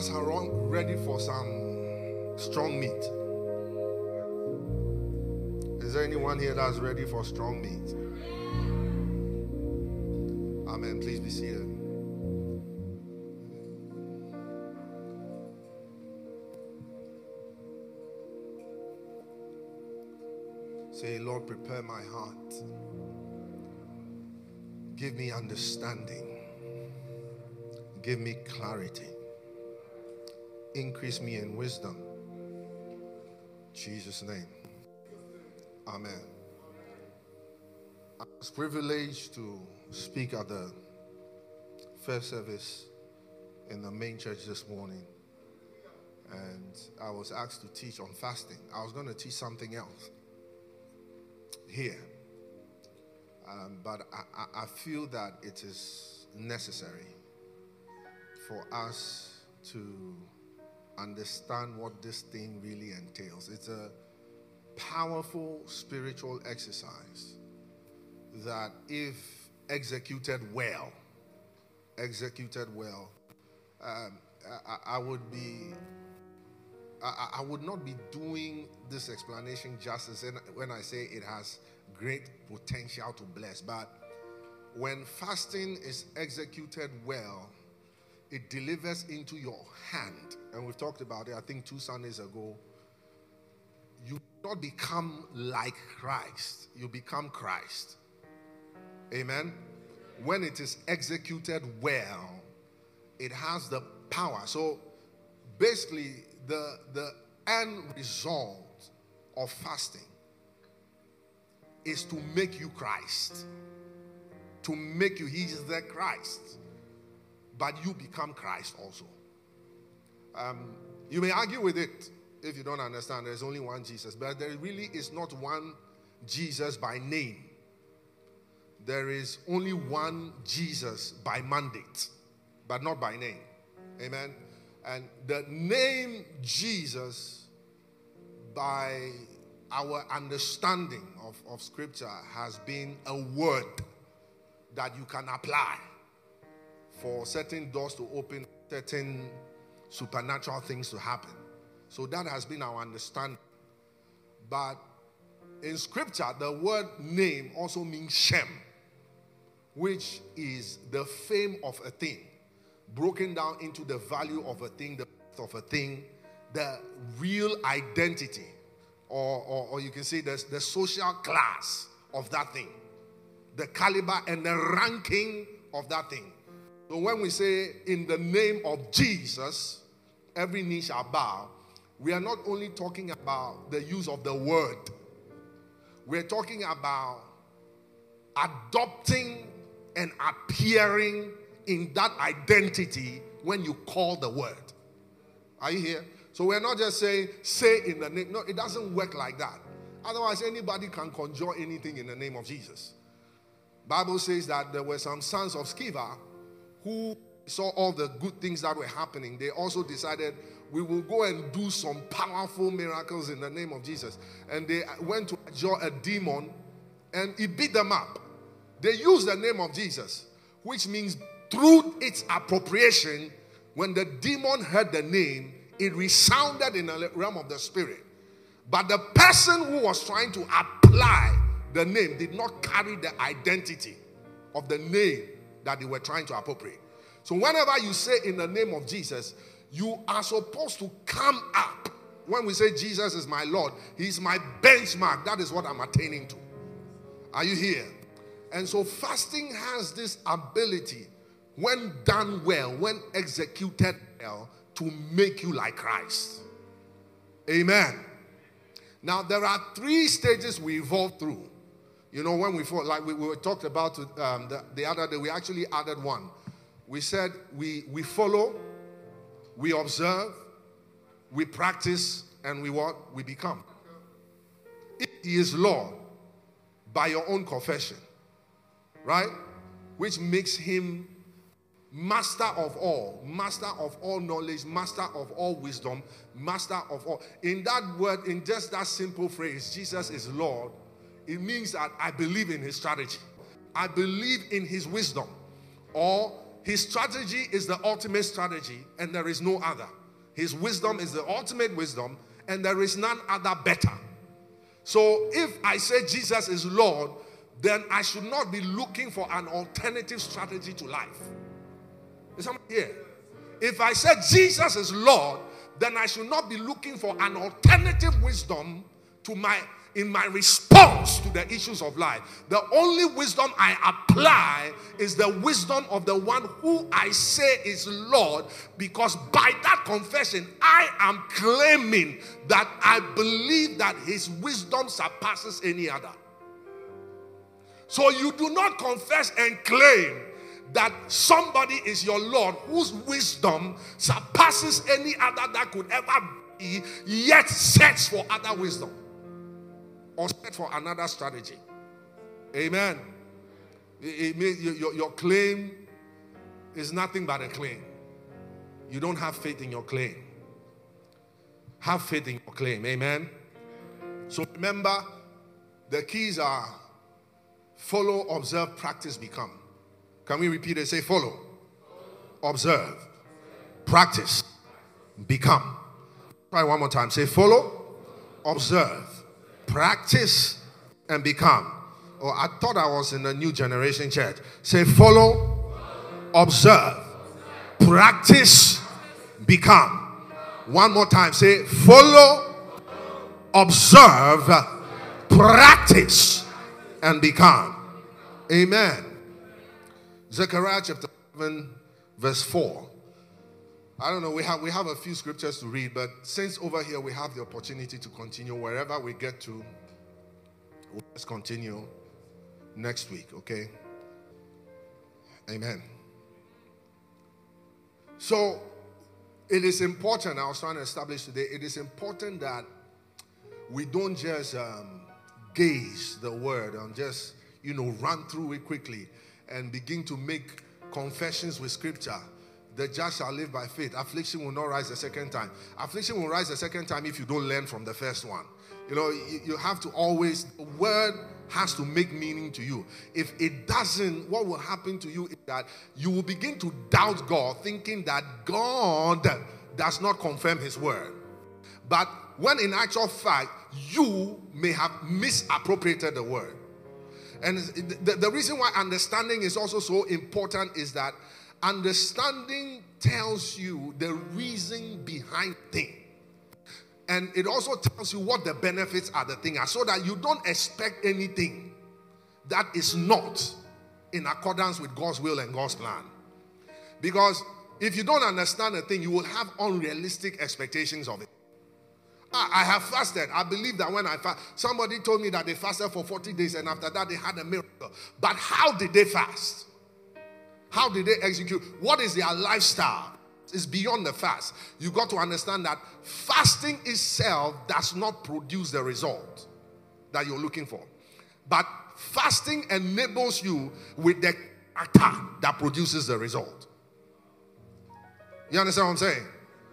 us are ready for some strong meat? Is there anyone here that's ready for strong meat? Amen. Please be seated. Say, Lord, prepare my heart. Give me understanding. Give me clarity. Increase me in wisdom. Jesus' name. Amen. I was privileged to speak at the first service in the main church this morning. And I was asked to teach on fasting. I was going to teach something else here. Um, but I, I, I feel that it is necessary for us to understand what this thing really entails. It's a powerful spiritual exercise that, if executed well, executed well, um, I, I, would be. I, would not be doing this explanation justice when I say it has great potential to bless. But when fasting is executed well, it delivers into your hand. And we've talked about it, I think, two Sundays ago. You don't become like Christ, you become Christ. Amen. When it is executed well, it has the power. So basically, the, the end result of fasting is to make you Christ. To make you, He's the Christ but you become Christ also. Um, you may argue with it if you don't understand there's only one Jesus, but there really is not one Jesus by name. There is only one Jesus by mandate, but not by name. Amen. And the name Jesus, by our understanding of, of Scripture, has been a word that you can apply for certain doors to open, certain supernatural things to happen. So that has been our understanding. But in scripture, the word name also means Shem, which is the fame of a thing, broken down into the value of a thing, the worth of a thing, the real identity, or, or, or you can say the, the social class of that thing, the caliber and the ranking of that thing. So when we say in the name of Jesus, every knee shall bow, we are not only talking about the use of the word, we're talking about adopting and appearing in that identity when you call the word. Are you here? So we're not just saying, say in the name. No, it doesn't work like that. Otherwise, anybody can conjure anything in the name of Jesus. Bible says that there were some sons of Sceva who saw all the good things that were happening, they also decided we will go and do some powerful miracles in the name of Jesus. And they went to adjure a demon and he beat them up. They used the name of Jesus, which means through its appropriation, when the demon heard the name, it resounded in the realm of the spirit. But the person who was trying to apply the name did not carry the identity of the name that they were trying to appropriate. So, whenever you say in the name of Jesus, you are supposed to come up. When we say Jesus is my Lord, He's my benchmark. That is what I'm attaining to. Are you here? And so, fasting has this ability, when done well, when executed well, to make you like Christ. Amen. Now, there are three stages we evolve through. You know, when we fought, like we, we talked about um, the, the other day, we actually added one. We said we, we follow, we observe, we practice, and we what? We become. If he is Lord by your own confession, right? Which makes him master of all, master of all knowledge, master of all wisdom, master of all. In that word, in just that simple phrase, Jesus is Lord it means that I believe in his strategy. I believe in his wisdom. Or his strategy is the ultimate strategy, and there is no other. His wisdom is the ultimate wisdom, and there is none other better. So if I say Jesus is Lord, then I should not be looking for an alternative strategy to life. Is somebody here? If I say Jesus is Lord, then I should not be looking for an alternative wisdom to my in my response to the issues of life. The only wisdom I apply is the wisdom of the one who I say is Lord, because by that confession, I am claiming that I believe that his wisdom surpasses any other. So you do not confess and claim that somebody is your Lord whose wisdom surpasses any other that could ever be, yet search for other wisdom or search for another strategy. Amen. It, means your, your claim is nothing but a claim. You don't have faith in your claim. Have faith in your claim. Amen. So remember, the keys are follow, observe, practice, become. Can we repeat it? Say follow, observe, practice, become. Try one more time. Say follow, observe, practice, and become. Oh, I thought I was in the new generation church. Say follow, observe, practice, become. One more time. Say follow, observe, practice, and become. Amen. Zechariah chapter 7, verse 4. I don't know, we have, we have a few scriptures to read, but since over here we have the opportunity to continue wherever we get to, let's continue next week, okay? Amen. So, it is important, I was trying to establish today, it is important that we don't just um, gaze the word and just, you know, run through it quickly and begin to make confessions with scripture, the just shall live by faith. Affliction will not rise a second time. Affliction will rise a second time if you don't learn from the first one. You know, you, you have to always, word has to make meaning to you. If it doesn't, what will happen to you is that you will begin to doubt God, thinking that God does not confirm his word. But when in actual fact, you may have misappropriated the word. And the, the reason why understanding is also so important is that understanding tells you the reason behind thing and it also tells you what the benefits are the thing are so that you don't expect anything that is not in accordance with God's will and God's plan because if you don't understand a thing you will have unrealistic expectations of it ah, I have fasted. I believe that when I fast, somebody told me that they fasted for 40 days and after that they had a miracle. But how did they fast? How did they execute? What is their lifestyle? It's beyond the fast. You got to understand that fasting itself does not produce the result that you're looking for. But fasting enables you with the character that produces the result. You understand what I'm saying?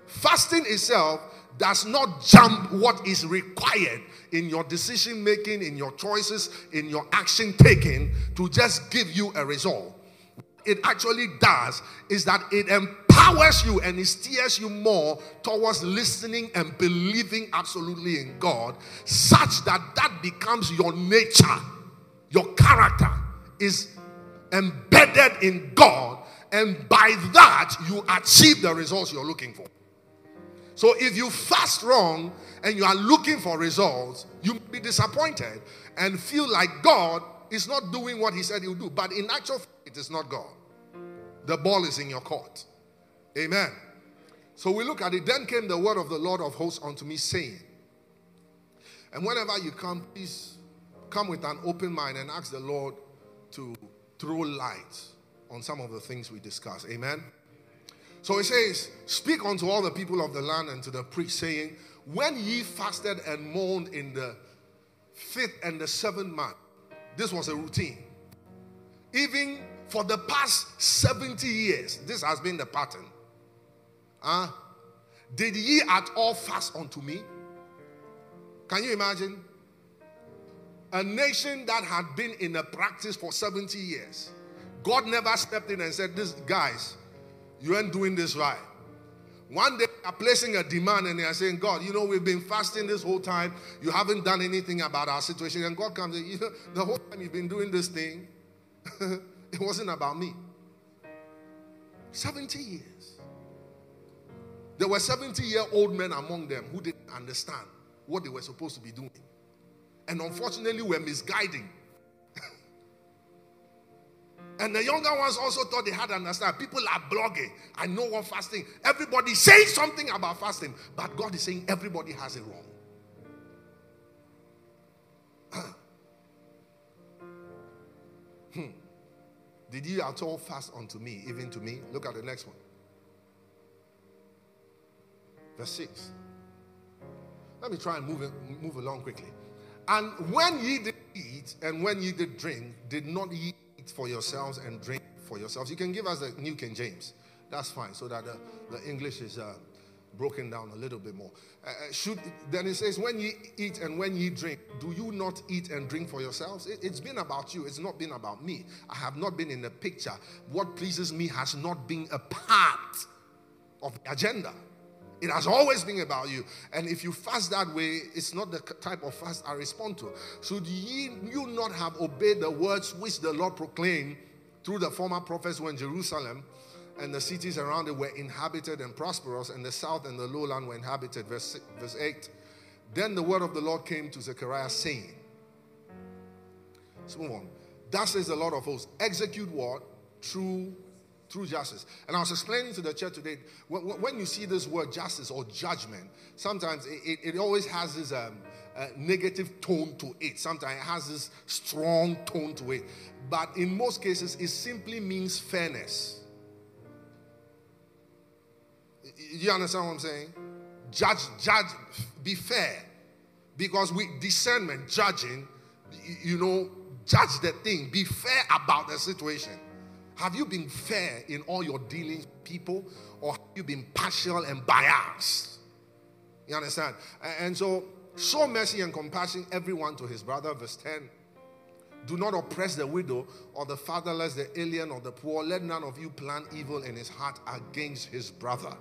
Fasting itself does not jump what is required in your decision making, in your choices, in your action taking to just give you a result. It actually does is that it empowers you and it steers you more towards listening and believing absolutely in God, such that that becomes your nature, your character is embedded in God, and by that you achieve the results you're looking for. So if you fast wrong and you are looking for results, you be disappointed and feel like God is not doing what he said he would do. But in actual fact, it is not God. The ball is in your court. Amen. So we look at it. Then came the word of the Lord of hosts unto me, saying, And whenever you come, please come with an open mind and ask the Lord to throw light on some of the things we discuss. Amen. So it says, Speak unto all the people of the land and to the priest, saying, When ye fasted and mourned in the fifth and the seventh month, this was a routine. Even for the past 70 years, this has been the pattern. Huh? Did ye at all fast unto me? Can you imagine? A nation that had been in a practice for 70 years God never stepped in and said, This guys, you ain't doing this right. One day they are placing a demand and they are saying, God, you know, we've been fasting this whole time. You haven't done anything about our situation. And God comes and you know, the whole time you've been doing this thing, it wasn't about me. 70 years. There were 70 year old men among them who didn't understand what they were supposed to be doing. And unfortunately, were misguiding. and the younger ones also thought they had understand. People are blogging. I know what fasting. Everybody saying something about fasting, but God is saying everybody has it wrong. hmm. Did you at all fast unto me, even to me? Look at the next one. Verse 6. Let me try and move, move along quickly. And when ye did eat and when ye did drink, did not ye eat for yourselves and drink for yourselves? You can give us the New King James. That's fine, so that the, the English is uh, broken down a little bit more. Uh, uh, should then it says, when ye eat and when ye drink, do you not eat and drink for yourselves? It, it's been about you. It's not been about me. I have not been in the picture. What pleases me has not been a part of the agenda. It has always been about you. And if you fast that way, it's not the type of fast I respond to. Should ye you not have obeyed the words which the Lord proclaimed through the former prophets when Jerusalem and the cities around it were inhabited and prosperous, and the south and the lowland were inhabited? Verse, verse 8. Then the word of the Lord came to Zechariah, saying, Let's move on. That says the Lord of hosts, execute what? True through justice. And I was explaining to the church today when, you see this word justice or judgment, sometimes it, it always has this um, uh, negative tone to it. Sometimes it has this strong tone to it. But in most cases, it simply means fairness. You understand what I'm saying? Judge, judge, be fair. Because with discernment, judging, you know, judge the thing, be fair about the situation. Have you been fair in all your dealings with people, or have you been partial and biased? You understand? And so, show mercy and compassion everyone to his brother. Verse 10. Do not oppress the widow or the fatherless, the alien or the poor. Let none of you plan evil in his heart against his brother.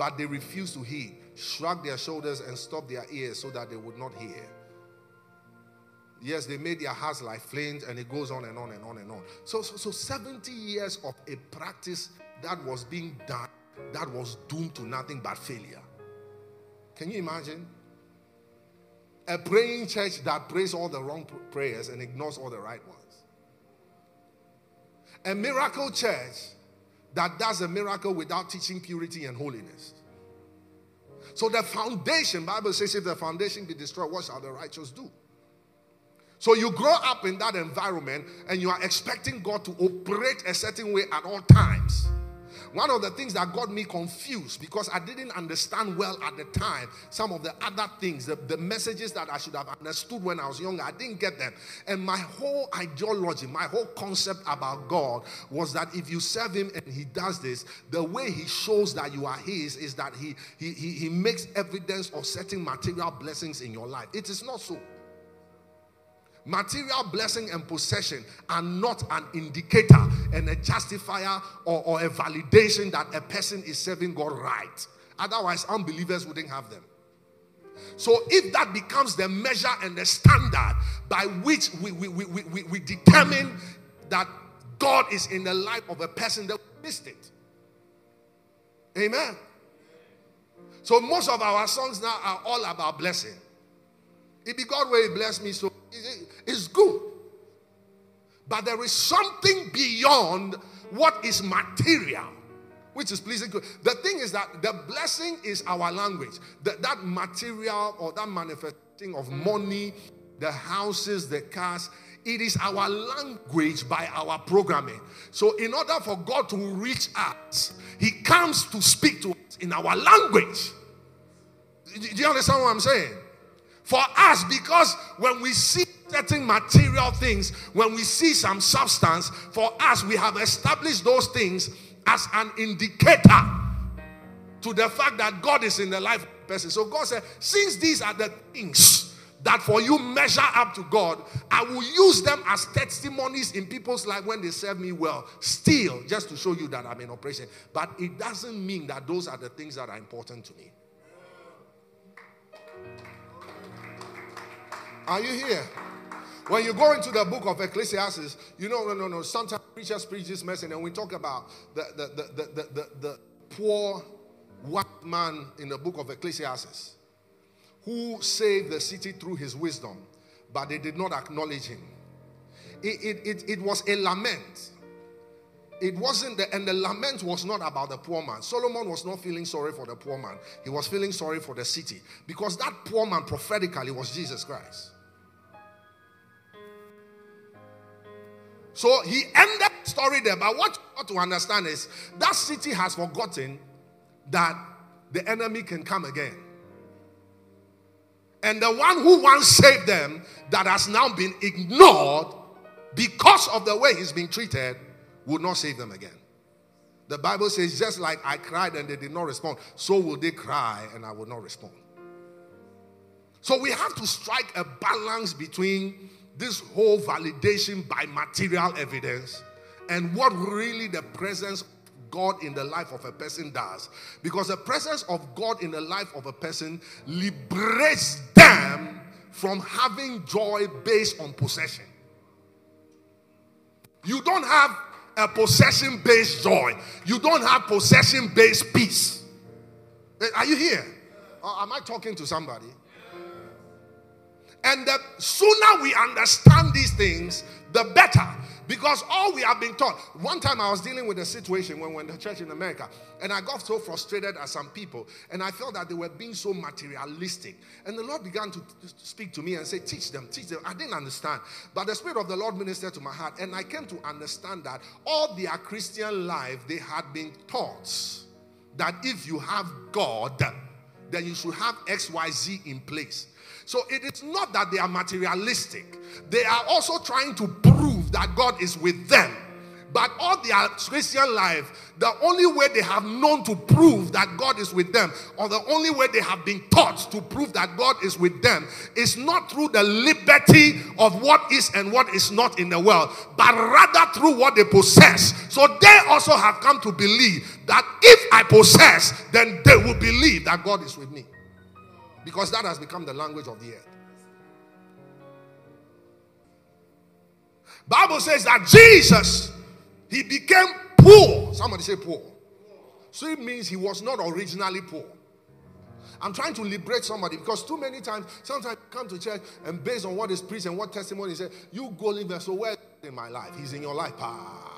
But they refused to heed, shrugged their shoulders, and stopped their ears so that they would not hear. Yes, they made their hearts like flames, and it goes on and on and on and on. So, so, so 70 years of a practice that was being done that was doomed to nothing but failure. Can you imagine? A praying church that prays all the wrong prayers and ignores all the right ones. A miracle church that does a miracle without teaching purity and holiness. So the foundation, Bible says, if the foundation be destroyed, what shall the righteous do? So you grow up in that environment and you are expecting God to operate a certain way at all times. One of the things that got me confused because I didn't understand well at the time some of the other things, the, the messages that I should have understood when I was younger, I didn't get them. And my whole ideology, my whole concept about God was that if you serve Him and He does this, the way He shows that you are His is that He, he, he, he makes evidence of certain material blessings in your life. It is not so. Material blessing and possession are not an indicator and a justifier or, or, a validation that a person is serving God right. Otherwise, unbelievers wouldn't have them. So, if that becomes the measure and the standard by which we, we, we, we, we determine that God is in the life of a person, that missed it. Amen. So, most of our songs now are all about blessing. It be God where He bless me, so it's good. But there is something beyond what is material, which is pleasing The thing is that the blessing is our language. That, that material or that manifesting of money, the houses, the cars, it is our language by our programming. So, in order for God to reach us, He comes to speak to us in our language. Do you understand what I'm saying? For us, because when we see certain material things, when we see some substance, for us, we have established those things as an indicator to the fact that God is in the life of the person. So God said, since these are the things that for you measure up to God, I will use them as testimonies in people's life when they serve me well. Still, just to show you that I'm in operation. But it doesn't mean that those are the things that are important to me. Are you here? When you go into the book of Ecclesiastes, you know, no, no, no. Sometimes preachers preach this message, and we talk about the, the, the, the, the, the poor white man in the book of Ecclesiastes who saved the city through his wisdom, but they did not acknowledge him. It, it, it, it was a lament. It wasn't the, and the lament was not about the poor man. Solomon was not feeling sorry for the poor man, he was feeling sorry for the city because that poor man prophetically was Jesus Christ. So he ended the story there. But what you got to understand is that city has forgotten that the enemy can come again. And the one who once saved them, that has now been ignored because of the way he's been treated, will not save them again. The Bible says, just like I cried and they did not respond, so will they cry and I will not respond. So we have to strike a balance between this whole validation by material evidence and what really the presence God in the life of a person does. Because the presence of God in the life of a person liberates them from having joy based on possession. You don't have a possession based joy, you don't have possession based peace. Eh, are you here? Or am I talking to somebody? And the sooner we understand these things, the better. Because all we have been taught. One time I was dealing with a situation when we were in the church in America, and I got so frustrated at some people, and I felt that they were being so materialistic. And the Lord began to speak to me and say, Teach them, teach them. I didn't understand. But the Spirit of the Lord ministered to my heart, and I came to understand that all their Christian life, they had been taught that if you have God, then you should have XYZ in place. So it is not that they are materialistic, they are also trying to prove that God is with them. But all their Christian life, the only way they have known to prove that God is with them, or the only way they have been taught to prove that God is with them, is not through the liberty of what is and what is not in the world, but rather through what they possess. So they also have come to believe that if I possess, then they will believe that God is with me. Because that has become the language of the earth. Bible says that Jesus, he became poor. Somebody say poor. So it means he was not originally poor. I'm trying to liberate somebody because too many times, sometimes come to church and based on what is preached and what testimony is you go live there. So where in my life? He's in your life. Ah.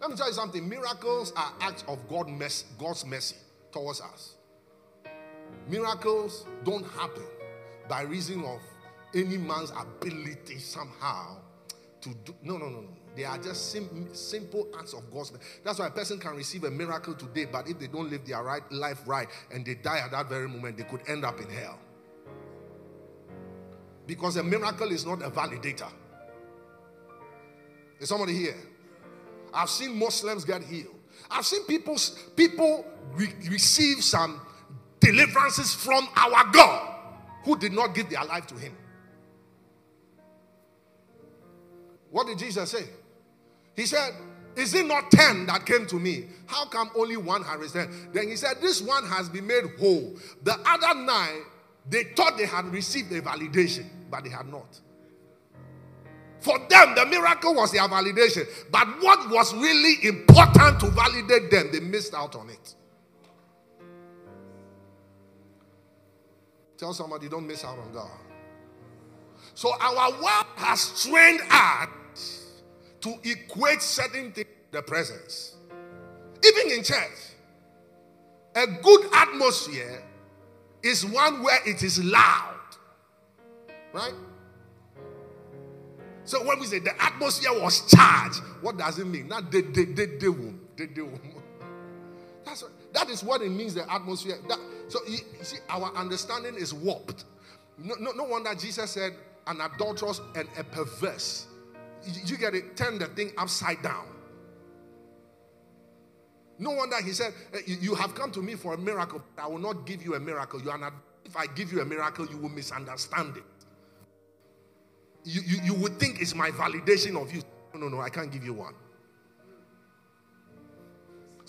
Let me tell you something. Miracles are acts of God God's mercy towards us. Miracles don't happen by reason of any man's ability somehow to do. No, no, no, no. They are just sim- simple acts of God's. That's why a person can receive a miracle today, but if they don't live their right life right and they die at that very moment, they could end up in hell. Because a miracle is not a validator. Is somebody here? I've seen Muslims get healed. I've seen people people re- receive some deliverances from our God who did not give their life to Him. What did Jesus say? He said, Is it not 10 that came to me? How come only one has returned? Then he said, This one has been made whole. The other nine, they thought they had received a validation, but they had not. For them, the miracle was their validation. But what was really important to validate them, they missed out on it. Tell somebody, don't miss out on God. So our world has trained us to equate certain things the presence. Even in church, a good atmosphere is one where it is loud. Right? So when we say the atmosphere was charged, what does it mean? Not the the the the the That's what, that is what it means. The atmosphere. That, so you, you see, our understanding is warped. No, no, no wonder Jesus said, an adulterous and a perverse. You, you get it? Turn the thing upside down. No wonder he said, eh, You have come to me for a miracle, I will not give you a miracle. You are not, if I give you a miracle, you will misunderstand it. You, you, you would think it's my validation of you. No, no, no, I can't give you one.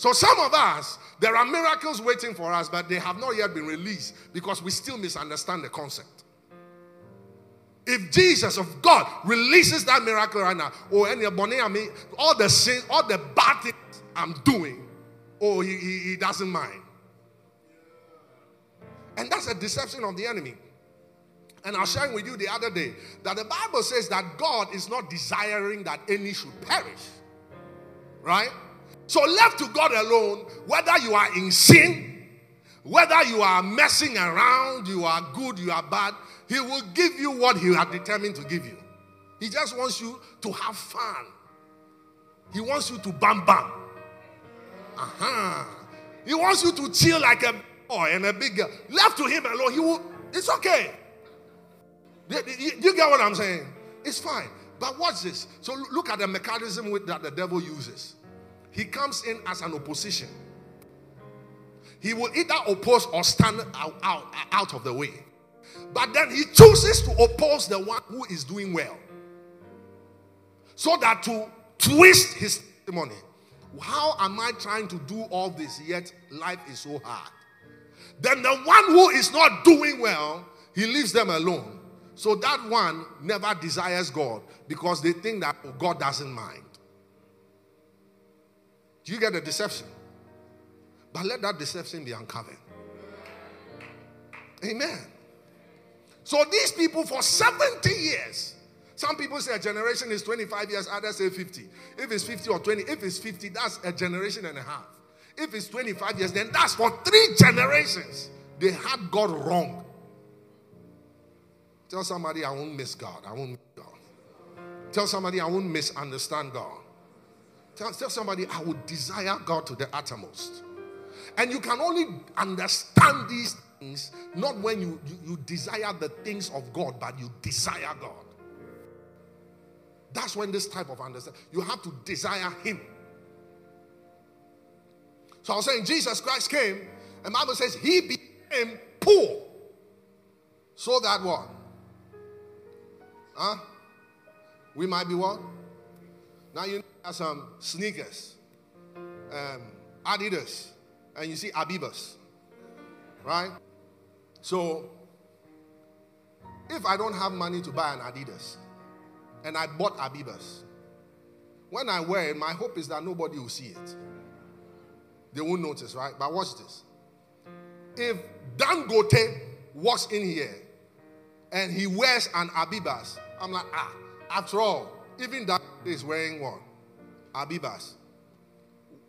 So, some of us, there are miracles waiting for us, but they have not yet been released because we still misunderstand the concept. If Jesus of God releases that miracle right now, or oh, any all the sins, all the bad things I'm doing, oh, he, he, he doesn't mind. And that's a deception of the enemy. And I was sharing with you the other day that the Bible says that God is not desiring that any should perish. Right? So, left to God alone, whether you are in sin, whether you are messing around, you are good, you are bad, He will give you what He has determined to give you. He just wants you to have fun. He wants you to bam bam. Uh-huh. He wants you to chill like a boy and a big girl. Left to him alone, he will, it's okay. You get what I'm saying? It's fine. But watch this. So look at the mechanism that the devil uses. He comes in as an opposition. He will either oppose or stand out, out, out of the way. But then he chooses to oppose the one who is doing well. So that to twist his testimony. How am I trying to do all this yet life is so hard? Then the one who is not doing well, he leaves them alone. So that one never desires God because they think that oh, God doesn't mind. Do you get the deception? But let that deception be uncovered. Amen. So these people for 70 years, some people say a generation is 25 years, others say 50. If it's 50 or 20, if it's 50, that's a generation and a half. If it's 25 years, then that's for three generations. They had God wrong. Tell somebody I won't miss God. I won't miss God. Tell somebody I won't misunderstand God. Tell, tell somebody I would desire God to the uttermost. And you can only understand these things not when you, you, you desire the things of God, but you desire God. That's when this type of understanding, you have to desire Him. So I was saying, Jesus Christ came, and Bible says He became poor. So that what? Huh? We might be what? Now you have some sneakers, um, Adidas, and you see Abibas, right? So if I don't have money to buy an Adidas, and I bought Abibas, when I wear it, my hope is that nobody will see it. They won't notice, right? But watch this. If Dangote walks in here and he wears an Abibas, I'm like, ah, after all, even that is wearing one. Abibas.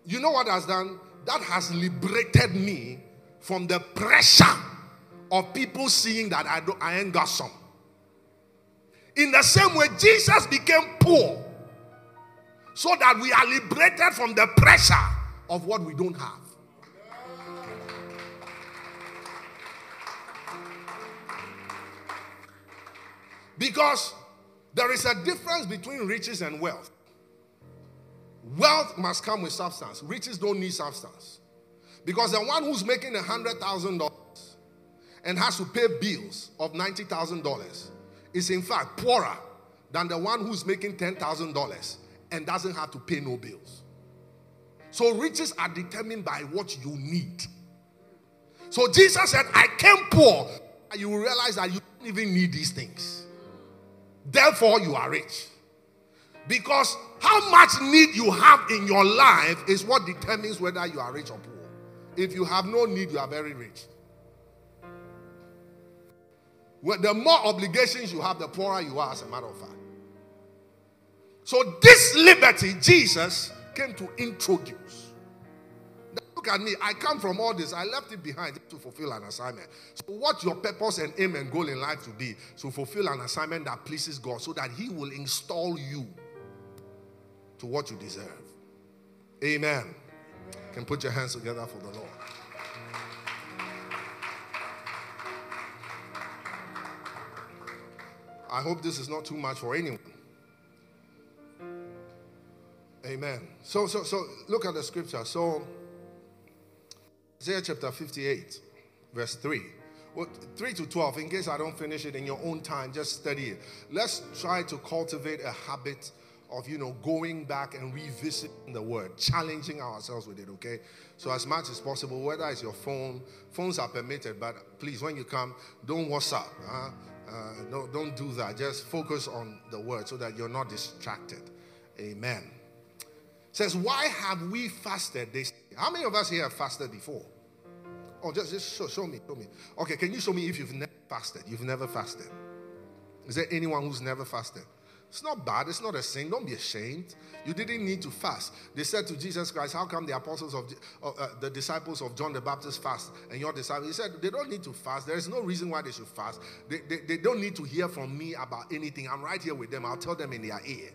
You know what has done? That has liberated me from the pressure of people seeing that I, don't, I ain't got some. In the same way, Jesus became poor so that we are liberated from the pressure of what we don't have. Because there is a difference between riches and wealth. Wealth must come with substance. Riches don't need substance. Because the one who's making a hundred thousand dollars and has to pay bills of ninety thousand dollars is in fact poorer than the one who's making ten thousand dollars and doesn't have to pay no bills. So riches are determined by what you need. So Jesus said, I came poor. You realize that you don't even need these things. Therefore, you are rich. Because how much need you have in your life is what determines whether you are rich or poor. If you have no need, you are very rich. Well, the more obligations you have, the poorer you are, as a matter of fact. So, this liberty, Jesus came to introduce. Now, look at me. I come from all this. I left it behind to fulfill an assignment. So, what your purpose and aim and goal in life to be? To fulfill an assignment that pleases God so that He will install you to what you deserve. Amen. Amen. Can put your hands together for the Lord. I hope this is not too much for anyone. Amen. So, so, so look at the scripture. So, Isaiah chapter 58, verse 3. well, 3 to 12, in case I don't finish it in your own time, just study it. Let's try to cultivate a habit of, you know, going back and revisiting the word, challenging ourselves with it, okay? So, as much as possible, whether it's your phone, phones are permitted, but please, when you come, don't WhatsApp. Huh? Uh, no, don't do that. Just focus on the word so that you're not distracted. Amen. Says, why have we fasted? This? How many of us here have fasted before? Oh, just, just show, show me, show me. Okay, can you show me if you've never fasted? You've never fasted. Is there anyone who's never fasted? It's not bad. It's not a sin. Don't be ashamed. You didn't need to fast. They said to Jesus Christ, How come the apostles of uh, uh, the disciples of John the Baptist fast and your disciples? He said, They don't need to fast. There is no reason why they should fast. They, they, they don't need to hear from me about anything. I'm right here with them. I'll tell them in their ear.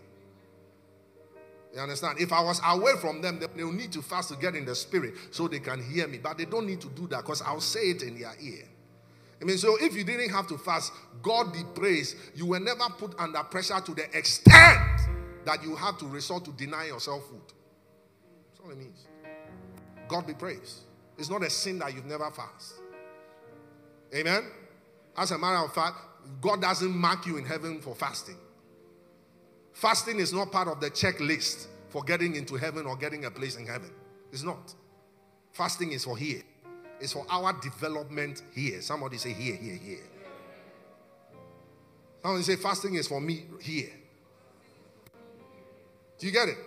You understand? If I was away from them, they will need to fast to get in the spirit so they can hear me. But they don't need to do that because I'll say it in their ear. I mean, so if you didn't have to fast, God be praised. You were never put under pressure to the extent that you have to resort to deny yourself food. That's all it means. God be praised. It's not a sin that you've never fasted. Amen? As a matter of fact, God doesn't mark you in heaven for fasting. Fasting is not part of the checklist for getting into heaven or getting a place in heaven. It's not. Fasting is for here. It's for our development here. Somebody say here, here, here. Somebody say fasting is for me here. Do you get it?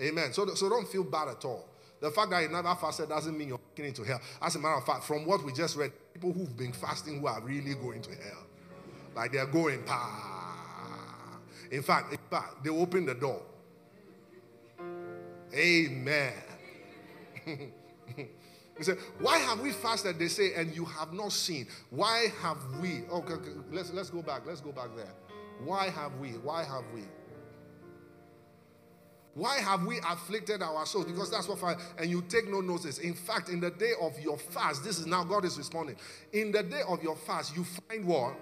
Amen. So, so don't feel bad at all. The fact that you never fasted doesn't mean you're getting into hell. As a matter of fact, from what we just read, people who've been fasting who are really going to hell. Like they're going. In fact, in fact, they open the door. Amen. he said, Why have we fasted? They say, and you have not seen. Why have we? Oh, okay, okay, let's let's go back. Let's go back there. Why have we? Why have we? Why have we afflicted our souls? Because that's what fire, and you take no notice. In fact, in the day of your fast, this is now God is responding. In the day of your fast, you find what?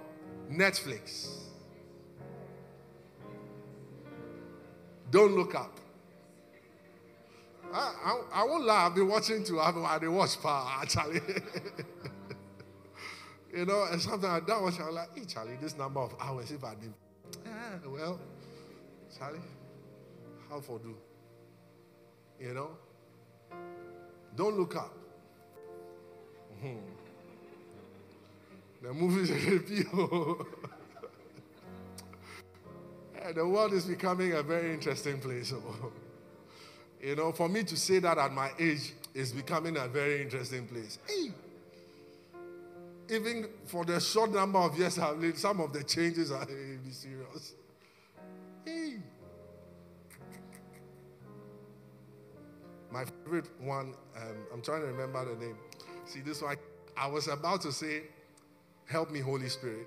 Netflix. Don't look up. I, I, I won't lie, I've been watching too. I've been watch power actually. you know, and sometimes I don't watch, I'm like, hey, Charlie, this number of hours, if I did, ah, well, Charlie, how for do? You know? Don't look up. Mm-hmm. The movies are people. the world is becoming a very interesting place. You know, for me to say that at my age is becoming a very interesting place. Hey, even for the short number of years I've lived, some of the changes are hey, serious. Hey. My favorite one, um, I'm trying to remember the name. See, this one, I was about to say, Help me, Holy Spirit.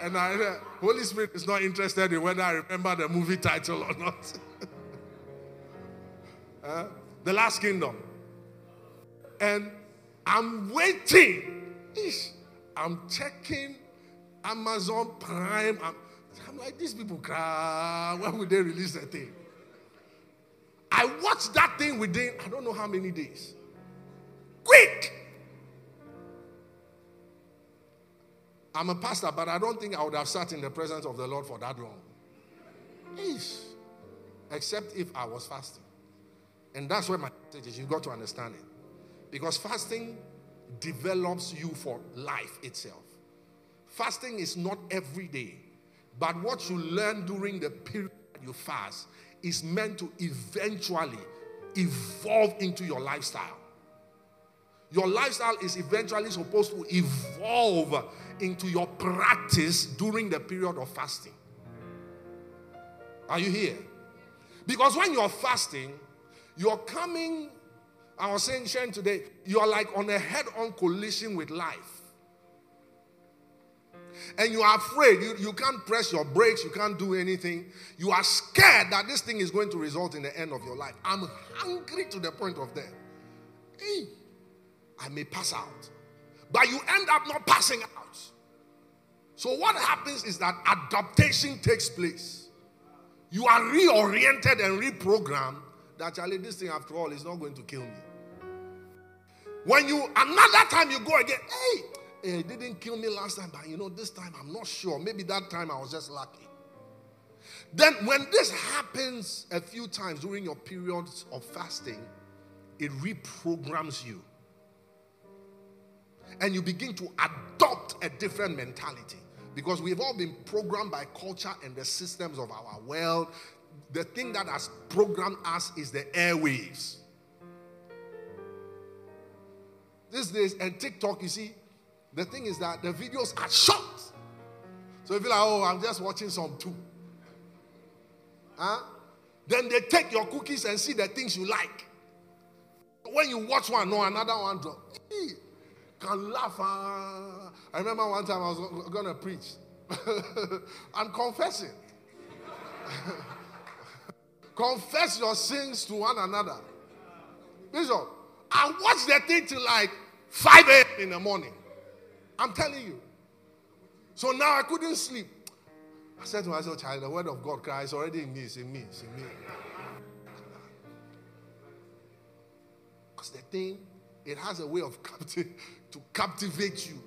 And I, uh, Holy Spirit is not interested in whether I remember the movie title or not. uh, the Last Kingdom. And I'm waiting. Ish, I'm checking Amazon Prime. I'm, I'm like, these people cry. When will they release the thing? I watched that thing within I don't know how many days. Quick! I'm a pastor, but I don't think I would have sat in the presence of the Lord for that long. Eesh. Except if I was fasting. And that's where my message is. You've got to understand it. Because fasting develops you for life itself. Fasting is not every day, but what you learn during the period you fast is meant to eventually evolve into your lifestyle. Your lifestyle is eventually supposed to evolve into your practice during the period of fasting. Are you here? Because when you're fasting, you're coming, I was saying, sharing today, you're like on a head on collision with life. And you are afraid, you, you can't press your brakes, you can't do anything. You are scared that this thing is going to result in the end of your life. I'm hungry to the point of death. Hey, I may pass out. But you end up not passing out. So, what happens is that adaptation takes place. You are reoriented and reprogrammed that, Charlie, this thing after all is not going to kill me. When you, another time you go again, hey, eh, it didn't kill me last time, but you know, this time I'm not sure. Maybe that time I was just lucky. Then, when this happens a few times during your periods of fasting, it reprograms you. And you begin to adopt a different mentality because we've all been programmed by culture and the systems of our world. The thing that has programmed us is the airwaves. These days, and TikTok, you see, the thing is that the videos are short. So if you're like, oh, I'm just watching some too. Huh? Then they take your cookies and see the things you like. When you watch one, no, another one drop. Can laugh. Uh. I remember one time I was going to preach. I'm confessing. Confess your sins to one another. Bishop, I watched the thing till like 5 a.m. in the morning. I'm telling you. So now I couldn't sleep. I said to myself, child, the word of God cries already in me. It's in me. It's in me. Because the thing, it has a way of capti- to captivate you.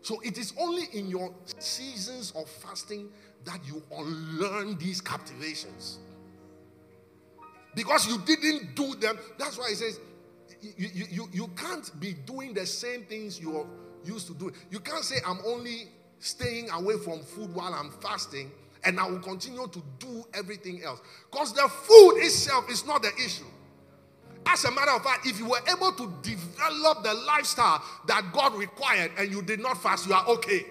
So it is only in your seasons of fasting that you unlearn these captivations. Because you didn't do them. That's why he says you, you, you, you can't be doing the same things you're used to do. You can't say, I'm only staying away from food while I'm fasting and I will continue to do everything else. Because the food itself is not the issue. As a matter of fact, if you were able to develop the lifestyle that God required and you did not fast, you are okay.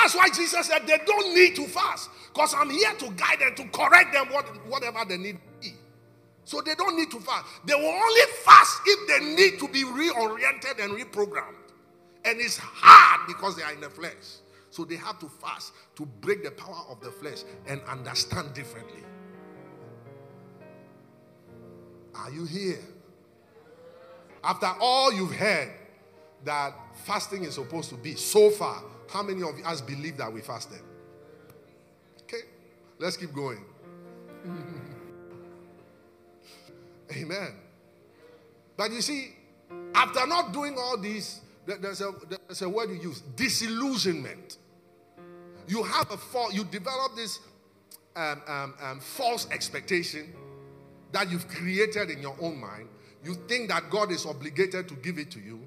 That's why Jesus said they don't need to fast because I'm here to guide them, to correct them, what, whatever they need be. So they don't need to fast. They will only fast if they need to be reoriented and reprogrammed. And it's hard because they are in the flesh. So they have to fast to break the power of the flesh and understand differently. Are you here? After all you've heard that fasting is supposed to be so far, how many of us believe that we fasted? Okay, let's keep going. Amen. But you see, after not doing all these, there's a, there's a word you use disillusionment. You have a fall, you develop this um, um, um, false expectation that you've created in your own mind. You think that God is obligated to give it to you,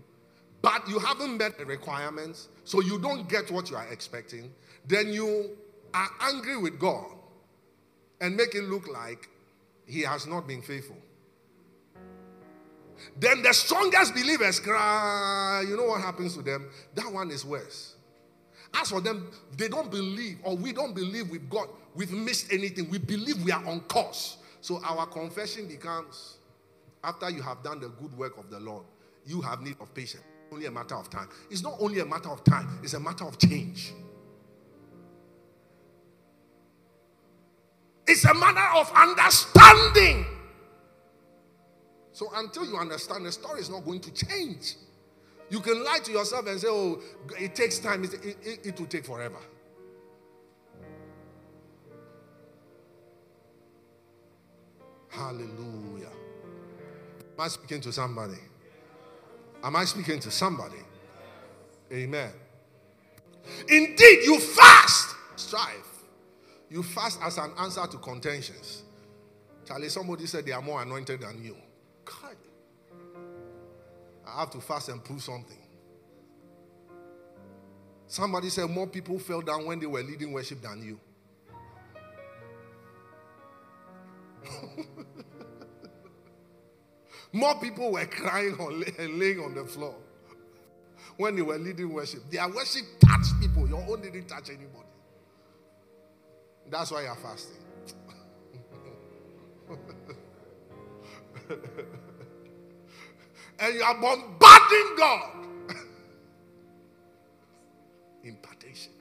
but you haven't met the requirements, so you don't get what you are expecting. Then you are angry with God and make it look like He has not been faithful. Then the strongest believers cry. You know what happens to them? That one is worse. As for them, they don't believe, or we don't believe we've got, we've missed anything. We believe we are on course. So our confession becomes after you have done the good work of the Lord, you have need of patience. Only a matter of time. It's not only a matter of time, it's a matter of change. It's a matter of understanding. So until you understand, the story is not going to change. You can lie to yourself and say, oh, it takes time. It, it, it will take forever. Hallelujah. Am I speaking to somebody? Am I speaking to somebody? Amen. Indeed, you fast, strive. You fast as an answer to contentions. Charlie, somebody said they are more anointed than you. God. I have to fast and prove something. Somebody said more people fell down when they were leading worship than you. more people were crying and laying on the floor when they were leading worship. Their worship touched people. Your own didn't touch anybody. That's why you're fasting. and you are bombarding God. Impartation.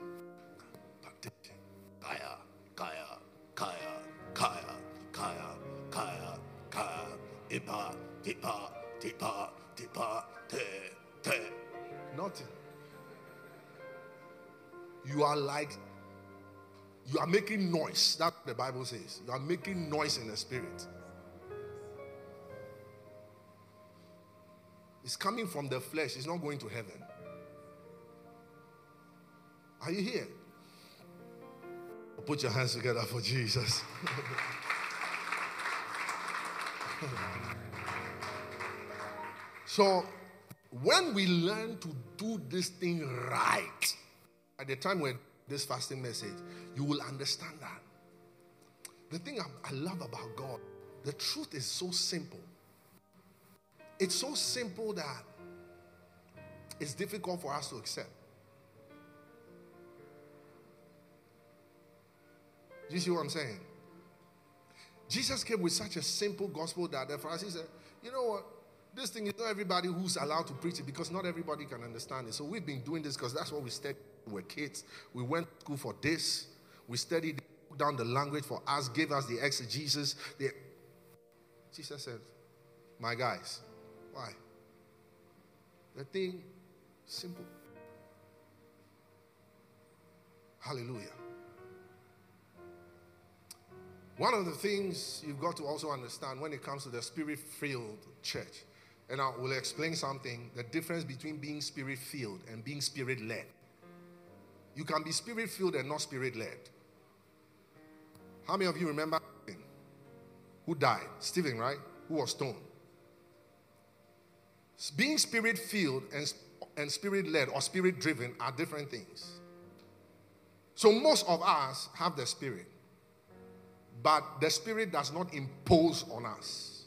Impartation. Kaya, kaya, kaya, kaya, kaya, kaya, kaya, ipa, tipa, tipa, tipa, te, te. Nothing. You are like, you are making noise. That the Bible says. You are making noise in the spirit. It's coming from the flesh, it's not going to heaven. Are you here? Put your hands together for Jesus. so, when we learn to do this thing right, at the time when this fasting message, you will understand that. The thing I, I love about God, the truth is so simple. It's so simple that it's difficult for us to accept. Do you see what I'm saying? Jesus came with such a simple gospel that the Pharisees said, you know what? This thing is not everybody who's allowed to preach it because not everybody can understand it. So we've been doing this because that's what we studied. We were kids. We went to school for this. We studied down the language for us, gave us the exegesis. The... Jesus said, My guys, why? The thing, simple. Hallelujah. One of the things you've got to also understand when it comes to the spirit filled church, and I will explain something the difference between being spirit filled and being spirit led. You can be spirit filled and not spirit led. How many of you remember who died? Stephen, right? Who was stoned. Being spirit filled and, and spirit led or spirit driven are different things. So most of us have the spirit. But the Spirit does not impose on us,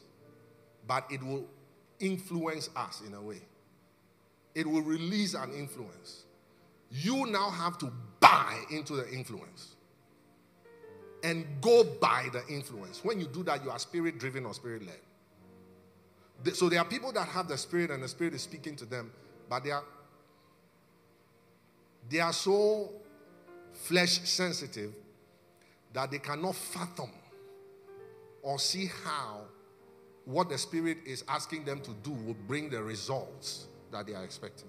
but it will influence us in a way. It will release an influence. You now have to buy into the influence and go by the influence. When you do that, you are spirit driven or spirit led. So there are people that have the spirit and the spirit is speaking to them, but they are they are so flesh sensitive that they cannot fathom or see how what the Spirit is asking them to do will bring the results that they are expecting.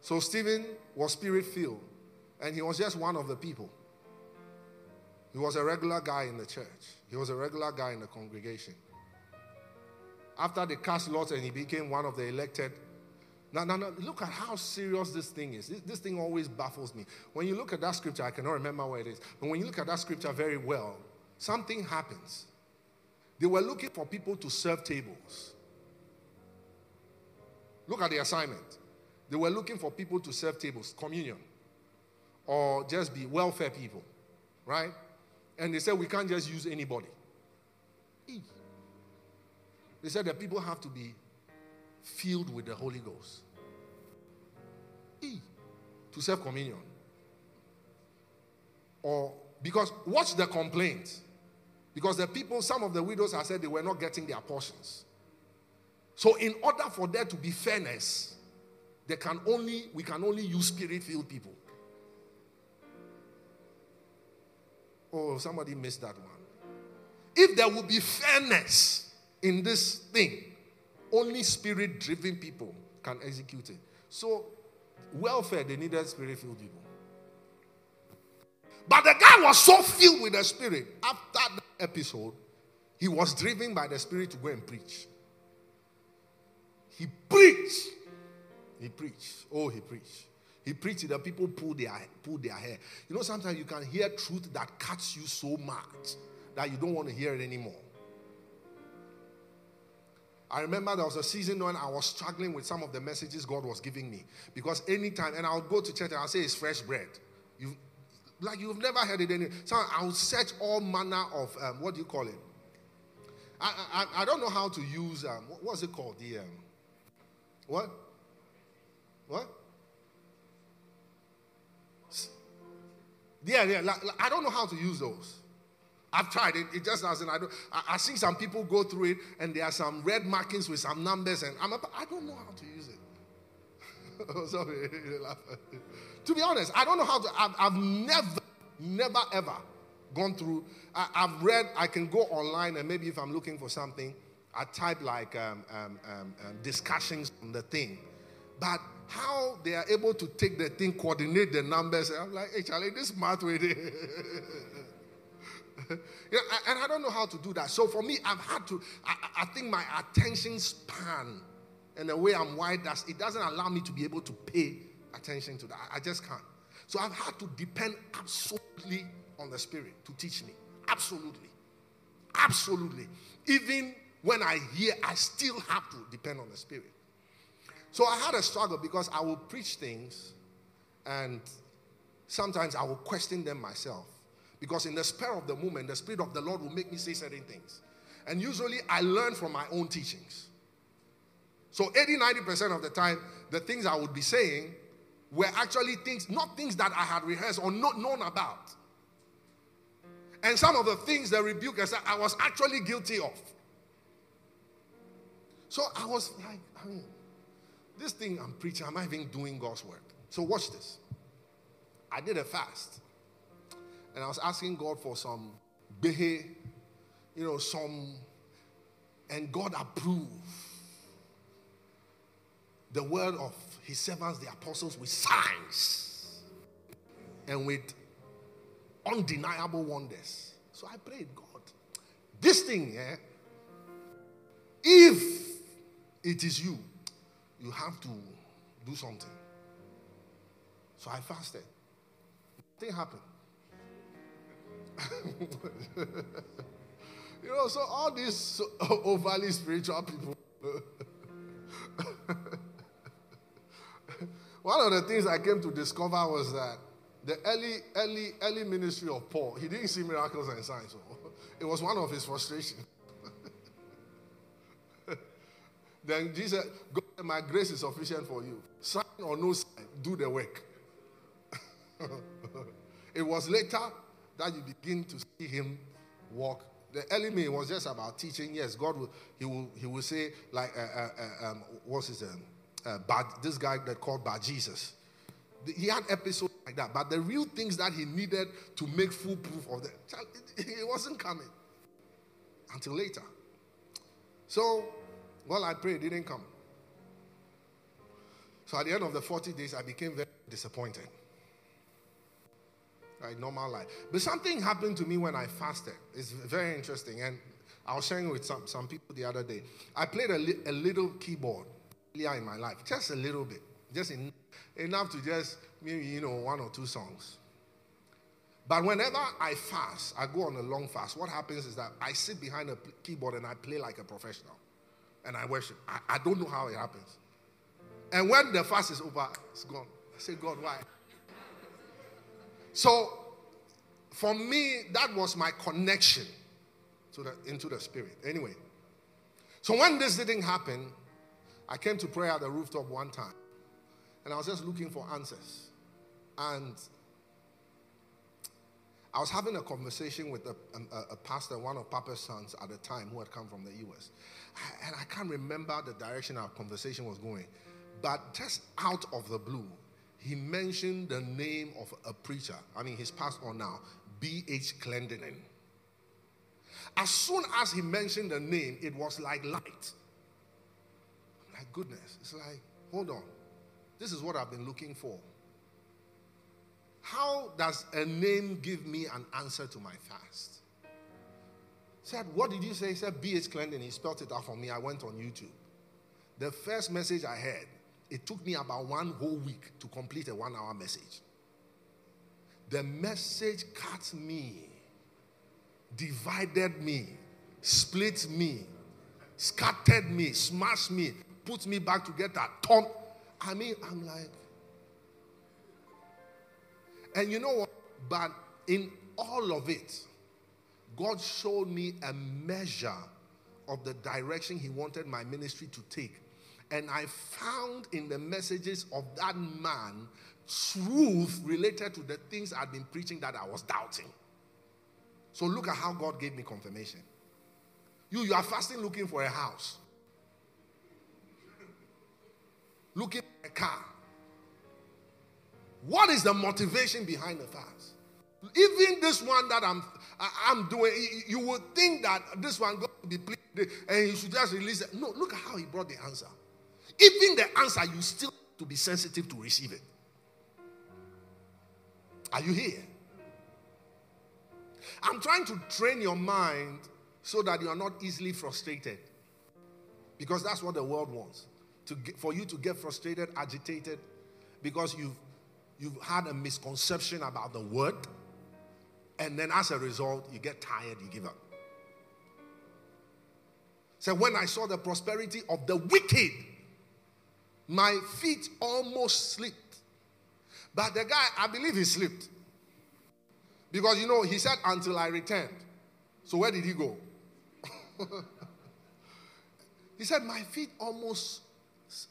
So Stephen was spirit filled, and he was just one of the people. He was a regular guy in the church, he was a regular guy in the congregation. After they cast lots and he became one of the elected now, now, now, look at how serious this thing is. This, this thing always baffles me. When you look at that scripture, I cannot remember where it is, but when you look at that scripture very well, something happens. They were looking for people to serve tables. Look at the assignment. They were looking for people to serve tables, communion, or just be welfare people, right? And they said, we can't just use anybody. They said that people have to be filled with the Holy Ghost. To serve communion. Or because watch the complaint. Because the people, some of the widows have said they were not getting their portions. So, in order for there to be fairness, they can only we can only use spirit-filled people. Oh, somebody missed that one. If there would be fairness in this thing, only spirit driven people can execute it. So, welfare, they needed spirit filled people. But the guy was so filled with the spirit after the episode, he was driven by the spirit to go and preach. He preached. He preached. Oh, he preached. He preached that people pull their, pull their hair. You know, sometimes you can hear truth that cuts you so much that you don't want to hear it anymore. I remember there was a season when I was struggling with some of the messages God was giving me. Because anytime, and I'll go to church and I'll say it's fresh bread. You, like you've never heard it any. So I'll search all manner of, um, what do you call it? I, I, I don't know how to use, um, what, what's it called? The, um, what? What? Yeah, yeah. Like, like, I don't know how to use those. I've tried it. It just doesn't. I don't. I, I see some people go through it, and there are some red markings with some numbers, and I'm. I don't know how to use it. Sorry. to be honest, I don't know how to. I've, I've never, never ever gone through. I, have read. I can go online, and maybe if I'm looking for something, I type like um, um, um, um discussions on the thing, but how they are able to take the thing, coordinate the numbers. I'm like, hey, Charlie, this math way. yeah, and I don't know how to do that. So for me, I've had to, I, I think my attention span and the way I'm wired, it doesn't allow me to be able to pay attention to that. I just can't. So I've had to depend absolutely on the Spirit to teach me. Absolutely. Absolutely. Even when I hear, I still have to depend on the Spirit. So I had a struggle because I will preach things and sometimes I will question them myself. Because in the spur of the moment, the Spirit of the Lord will make me say certain things. And usually I learn from my own teachings. So 80 90% of the time, the things I would be saying were actually things, not things that I had rehearsed or not known about. And some of the things the rebuke I said I was actually guilty of. So I was like, I mean, this thing I'm preaching, am I even doing God's work? So watch this. I did a fast. And I was asking God for some behe, you know, some, and God approved the word of his servants, the apostles, with signs and with undeniable wonders. So I prayed, God, this thing, eh, if it is you, you have to do something. So I fasted. Nothing happened. you know, so all these overly spiritual people. One of the things I came to discover was that the early, early, early ministry of Paul, he didn't see miracles and signs. So it was one of his frustrations. then Jesus, God, my grace is sufficient for you. Sign or no sign, do the work. it was later that you begin to see him walk. The early was just about teaching. Yes, God will. He will. He will say like, uh, uh, uh um, what's his name? Uh, this guy that called Bar Jesus. He had episodes like that, but the real things that he needed to make full proof of that, it, it wasn't coming until later. So, well, I prayed, didn't come. So at the end of the 40 days, I became very disappointed right? Normal life. But something happened to me when I fasted. It's very interesting. And I was sharing with some, some people the other day. I played a, li- a little keyboard in my life, just a little bit, just in, enough to just maybe, you know, one or two songs. But whenever I fast, I go on a long fast, what happens is that I sit behind a keyboard and I play like a professional. And I worship. I, I don't know how it happens. And when the fast is over, it's gone. I say, God, why? So, for me, that was my connection to the, into the Spirit. Anyway, so when this didn't happen, I came to pray at the rooftop one time, and I was just looking for answers. And I was having a conversation with a, a, a, pastor, one of Papa's sons at the time, who had come from the US. And I can't remember the direction our conversation was going. But just out of the blue, he mentioned the name of a preacher. I mean, he's passed on now, B.H. Clendennen. As soon as he mentioned the name, it was like light. My goodness. It's like, hold on. This is what I've been looking for. How does a name give me an answer to my fast? Said, what did you say? He said, B.H. Clendennen. He spelled it out for me. I went on YouTube. The first message I heard it took me about one whole week to complete a one hour message. The message cut me, divided me, split me, scattered me, smashed me, put me back together, torn. I mean, I'm like, and you know what? But in all of it, God showed me a measure of the direction He wanted my ministry to take and I found in the messages of that man truth related to the things I'd been preaching that I was doubting. So look at how God gave me confirmation. You, you are fasting looking for a house, looking at a car. What is the motivation behind the fast? Even this one that I'm I'm doing, you would think that this one going to be pleased and you should just release it. No, look at how he brought the answer. Even the answer, you still to be sensitive to receive it. Are you here? I'm trying to train your mind so that you are not easily frustrated. Because that's what the world wants. To get, for you to get frustrated, agitated, because you've, you've had a misconception about the word. And then as a result, you get tired, you give up. So when I saw the prosperity of the wicked, my feet almost slipped. But the guy, I believe he slipped. Because you know, he said, until I returned. So where did he go? he said, My feet almost,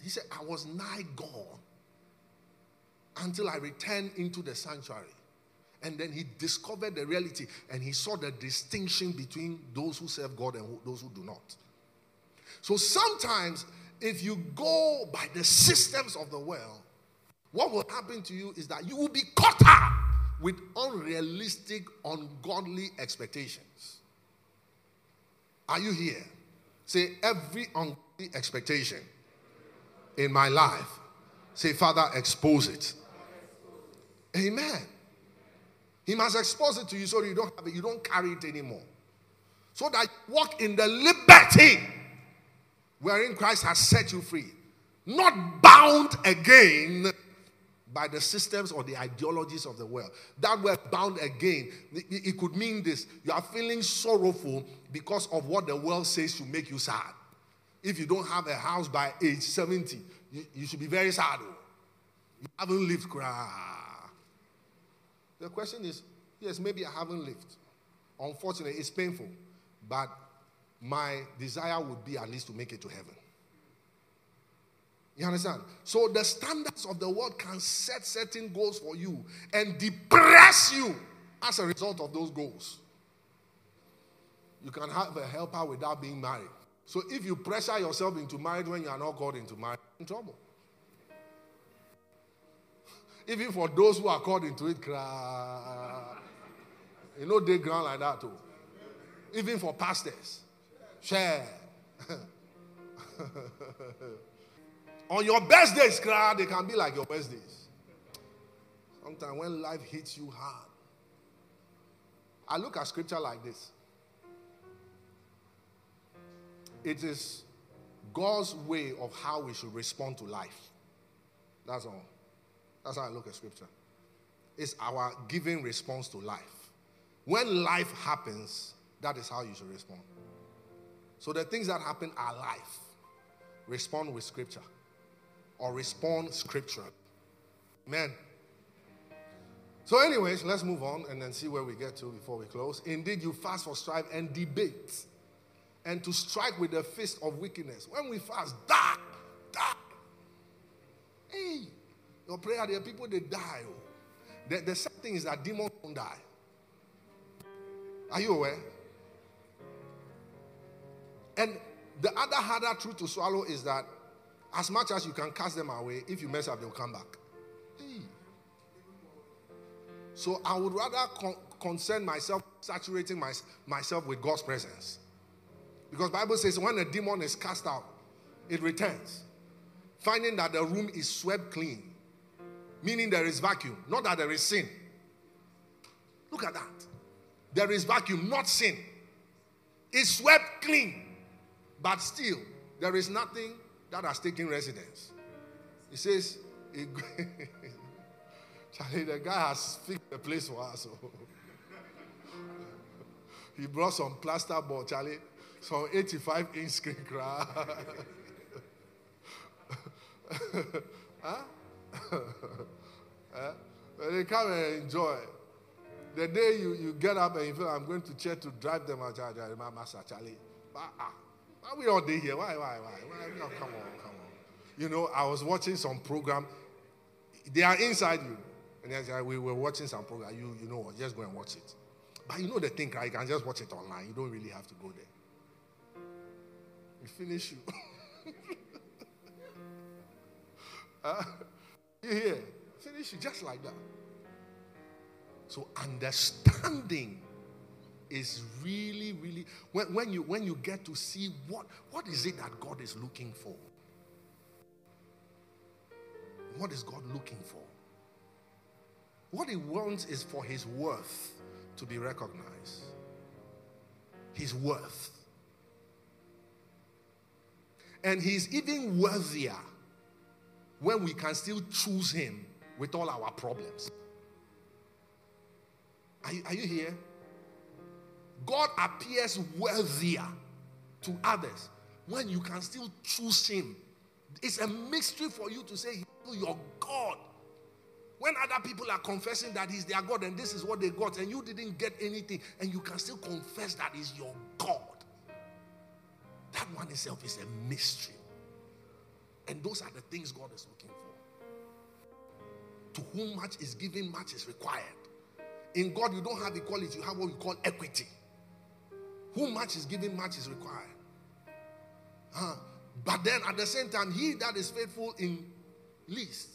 he said, I was nigh gone until I returned into the sanctuary. And then he discovered the reality and he saw the distinction between those who serve God and those who do not. So sometimes, if you go by the systems of the world, what will happen to you is that you will be caught up with unrealistic, ungodly expectations. Are you here? Say, every ungodly expectation in my life, say, Father, expose it. Amen. He must expose it to you so you don't have it, you don't carry it anymore. So that walk in the liberty wherein Christ has set you free. Not bound again by the systems or the ideologies of the world. That word bound again, it could mean this. You are feeling sorrowful because of what the world says to make you sad. If you don't have a house by age 70, you, you should be very sad. Oh. You haven't lived. The question is yes, maybe I haven't lived. Unfortunately, it's painful. But my desire would be at least to make it to heaven. You understand? So the standards of the world can set certain goals for you and depress you as a result of those goals. You can have a helper without being married. So if you pressure yourself into marriage when you are not called into marriage, in trouble. Even for those who are called into it, you know they ground like that too. Even for pastors, share. On your best days, crowd, they can be like your best days. Sometimes when life hits you hard, I look at scripture like this. It is God's way of how we should respond to life. That's all. That's how I look at scripture. It's our giving response to life. When life happens, that is how you should respond. So the things that happen are life. Respond with scripture or respond scripture. Amen. So, anyways, let's move on and then see where we get to before we close. Indeed, you fast for strife and debate, and to strike with the fist of wickedness. When we fast, die, die. Hey, your prayer, there are people they die. Oh. The, the sad thing is that demons don't die. Are you aware? And the other harder truth to swallow is that as much as you can cast them away, if you mess up, they'll come back. Hey. So I would rather con- concern myself, saturating my, myself with God's presence. Because Bible says when a demon is cast out, it returns. Finding that the room is swept clean. Meaning there is vacuum, not that there is sin. Look at that. There is vacuum, not sin. It's swept clean. But still, there is nothing that has taken residence. He says, Charlie, the guy has fixed the place for us. Oh. he brought some plaster board, Charlie, some 85 inch screen crack. huh? huh? They come and enjoy. The day you, you get up and you feel I'm going to church to drive them out, Charlie, Charlie. Ah, why we all day here? Why, why, why? why? No, come on, come on. You know, I was watching some program. They are inside you. And we were watching some program. You, you know what? Just go and watch it. But you know the thing, right? You can just watch it online. You don't really have to go there. Finish you. uh, you hear? Finish you just like that. So understanding is really, really when, when you when you get to see what what is it that God is looking for. What is God looking for? What he wants is for his worth to be recognized. His worth. And he's even worthier when we can still choose him with all our problems. Are you, are you here? God appears worthier to others when you can still choose him. It's a mystery for you to say, he's Your God. When other people are confessing that He's their God and this is what they got, and you didn't get anything, and you can still confess that He's your God. That one itself is a mystery. And those are the things God is looking for. To whom much is given, much is required. In God, you don't have equality, you have what we call equity. Whom much is given, much is required. Huh? But then at the same time, he that is faithful in least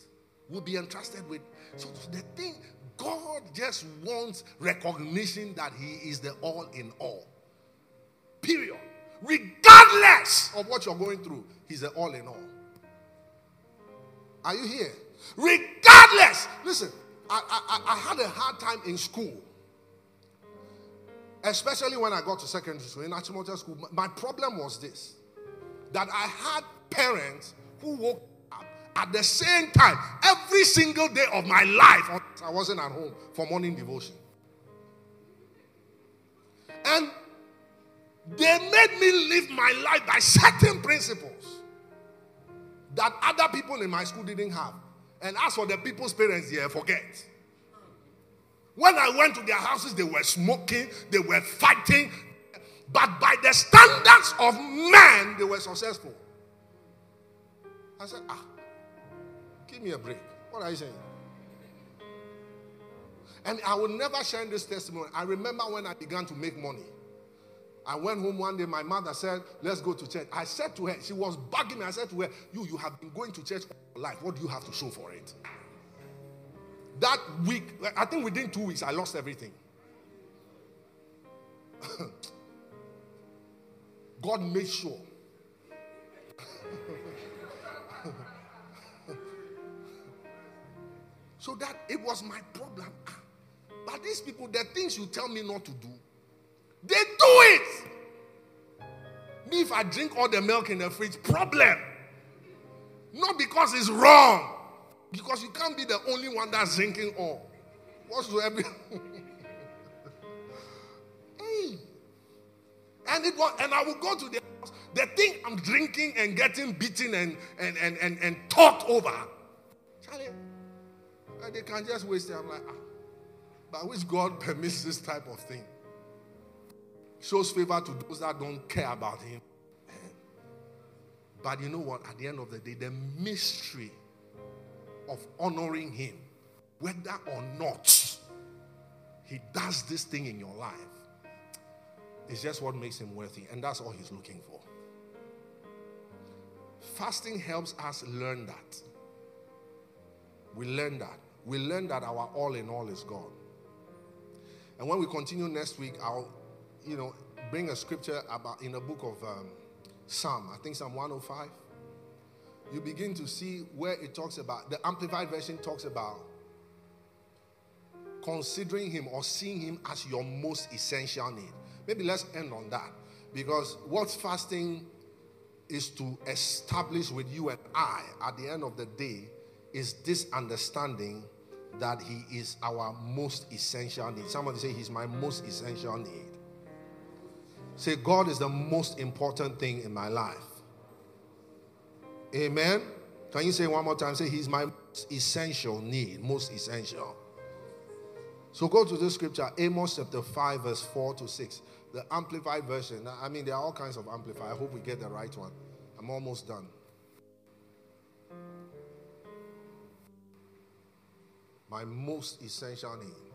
will be entrusted with. So the thing, God just wants recognition that he is the all in all. Period. Regardless of what you're going through, he's the all in all. Are you here? Regardless. Listen, I, I, I had a hard time in school. Especially when I got to secondary school, in Achimota school. My problem was this that I had parents who woke up at the same time every single day of my life. I wasn't at home for morning devotion. And they made me live my life by certain principles that other people in my school didn't have. And as for the people's parents, yeah, forget. When I went to their houses, they were smoking, they were fighting, but by the standards of man, they were successful. I said, ah, give me a break. What are you saying? And I will never share this testimony. I remember when I began to make money. I went home one day, my mother said, Let's go to church. I said to her, she was bugging me. I said to her, You, you have been going to church all your life. What do you have to show for it? That week, I think within two weeks, I lost everything. God made sure. so that it was my problem. Ah, but these people, the things you tell me not to do, they do it. Me, if I drink all the milk in the fridge, problem. Not because it's wrong, because you can't be the only one that's drinking all. Whatsoever. And it was, and I would go to the house. The thing I'm drinking and getting beaten and and and and, and talked over. Charlie, they can just waste it. I'm like, ah. But which God permits this type of thing? Shows favor to those that don't care about him. But you know what? At the end of the day, the mystery of honoring him, whether or not he does this thing in your life, is just what makes him worthy, and that's all he's looking for. Fasting helps us learn that. We learn that. We learn that our all in all is God. And when we continue next week, I'll, you know, bring a scripture about in the book of um, Psalm. I think Psalm 105. You begin to see where it talks about the Amplified Version talks about considering Him or seeing Him as your most essential need. Maybe let's end on that. Because what fasting is to establish with you and I at the end of the day is this understanding that He is our most essential need. Somebody say, He's my most essential need. Say, God is the most important thing in my life. Amen. Can you say one more time? Say, He's my most essential need, most essential. So go to this scripture, Amos chapter 5, verse 4 to 6 the amplified version. I mean, there are all kinds of amplified. I hope we get the right one. I'm almost done. My most essential need.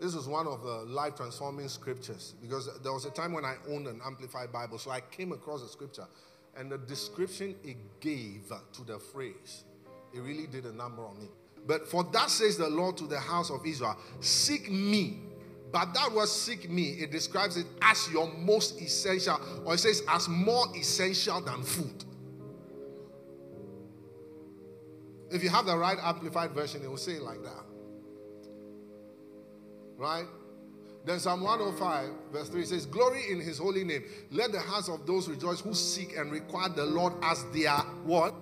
This was one of the life transforming scriptures because there was a time when I owned an amplified Bible, so I came across a scripture and the description it gave to the phrase, it really did a number on me. But for that says the Lord to the house of Israel, seek me but that word seek me, it describes it as your most essential, or it says as more essential than food. If you have the right amplified version, it will say it like that. Right? Then Psalm 105, verse 3 says, Glory in his holy name. Let the hearts of those rejoice who seek and require the Lord as their what?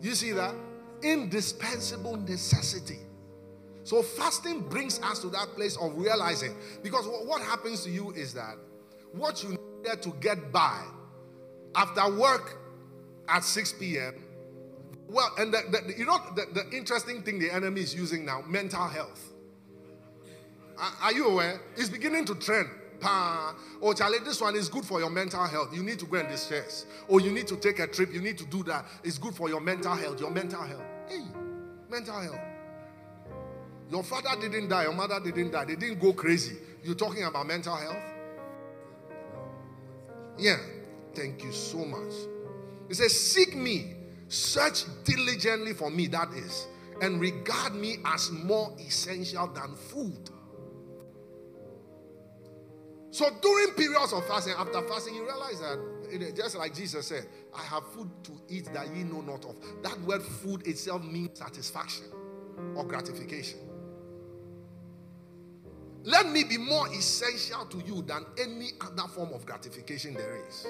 You see that? Indispensable necessity. So fasting brings us to that place of realizing. Because what happens to you is that what you needed to get by after work at 6 p.m. Well, and the, the, you know the, the interesting thing the enemy is using now, mental health. Are you aware? It's beginning to trend. Pa. Oh, Charlie, this one is good for your mental health. You need to go and distress. Or you need to take a trip. You need to do that. It's good for your mental health. Your mental health. Hey, mental health. Your father didn't die. Your mother didn't die. They didn't go crazy. You're talking about mental health? Yeah. Thank you so much. He says, Seek me, search diligently for me, that is, and regard me as more essential than food. So during periods of fasting, after fasting, you realize that just like Jesus said, I have food to eat that ye know not of. That word food itself means satisfaction or gratification. Let me be more essential to you than any other form of gratification there is.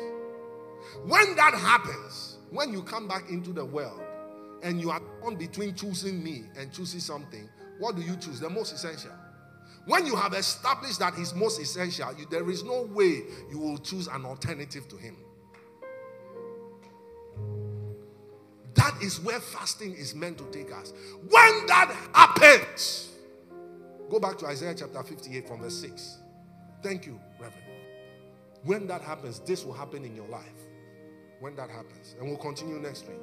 When that happens, when you come back into the world and you are on between choosing me and choosing something, what do you choose? The most essential. When you have established that he's most essential, you, there is no way you will choose an alternative to him. That is where fasting is meant to take us. When that happens, go back to Isaiah chapter 58 from verse 6. Thank you, Reverend. When that happens, this will happen in your life. When that happens, and we'll continue next week.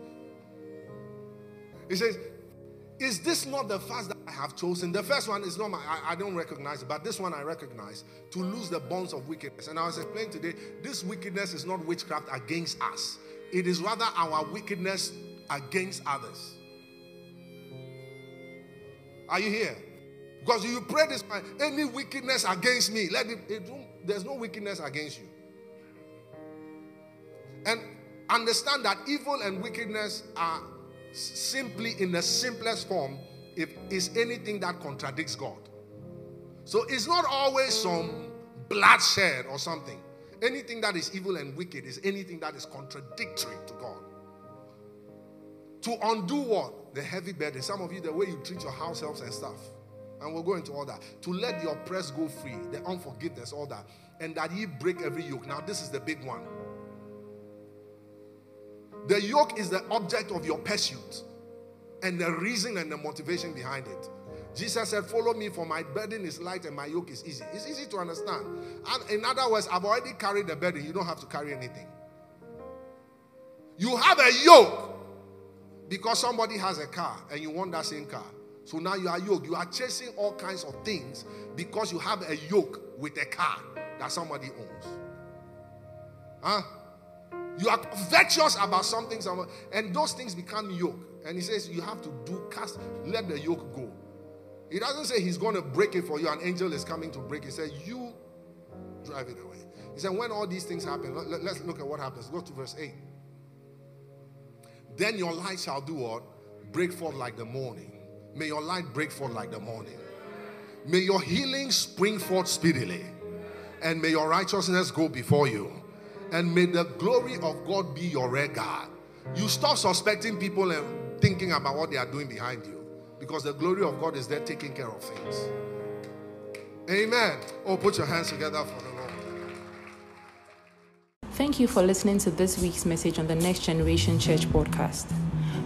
He says, is this not the fast that I have chosen? The first one is not my, I, I, don't recognize it, but this one I recognize to lose the bonds of wickedness. And I was explaining today, this wickedness is not witchcraft against us, it is rather our wickedness against others. Are you here? Because you pray this, uh, any wickedness against me, let it, it there's no wickedness against you. And understand that evil and wickedness are simply in the simplest form if is anything that contradicts God. So it's not always some bloodshed or something. Anything that is evil and wicked is anything that is contradictory to God. To undo what? The heavy burden. Some of you, the way you treat your house helps and stuff. And we'll go into all that. To let the oppressed go free, the unforgiveness, all that. And that ye break every yoke. Now, this is the big one. The yoke is the object of your pursuit and the reason and the motivation behind it. Jesus said, Follow me, for my burden is light and my yoke is easy. It's easy to understand. And in other words, I've already carried the burden. You don't have to carry anything. You have a yoke because somebody has a car and you want that same car. So now you are yoked. You are chasing all kinds of things because you have a yoke with a car that somebody owns. Huh? You are virtuous about something, and those things become yoke. And he says you have to do cast, let the yoke go. He doesn't say he's going to break it for you. An angel is coming to break it. He said, You drive it away. He said, When all these things happen, let, let's look at what happens. Go to verse 8. Then your light shall do what? Break forth like the morning. May your light break forth like the morning. May your healing spring forth speedily. And may your righteousness go before you and may the glory of God be your regard. You stop suspecting people and thinking about what they are doing behind you because the glory of God is there taking care of things. Amen. Oh, put your hands together for the. Thank you for listening to this week's message on the Next Generation Church podcast.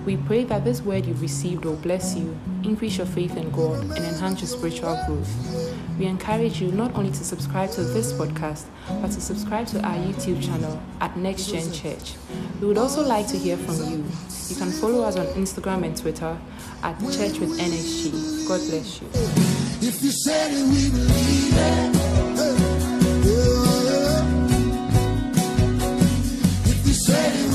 We pray that this word you received will bless you, increase your faith in God, and enhance your spiritual growth. We encourage you not only to subscribe to this podcast, but to subscribe to our YouTube channel at Next Gen Church. We would also like to hear from you. You can follow us on Instagram and Twitter at Church with NHG. God bless you. If you said it, we believe it. Said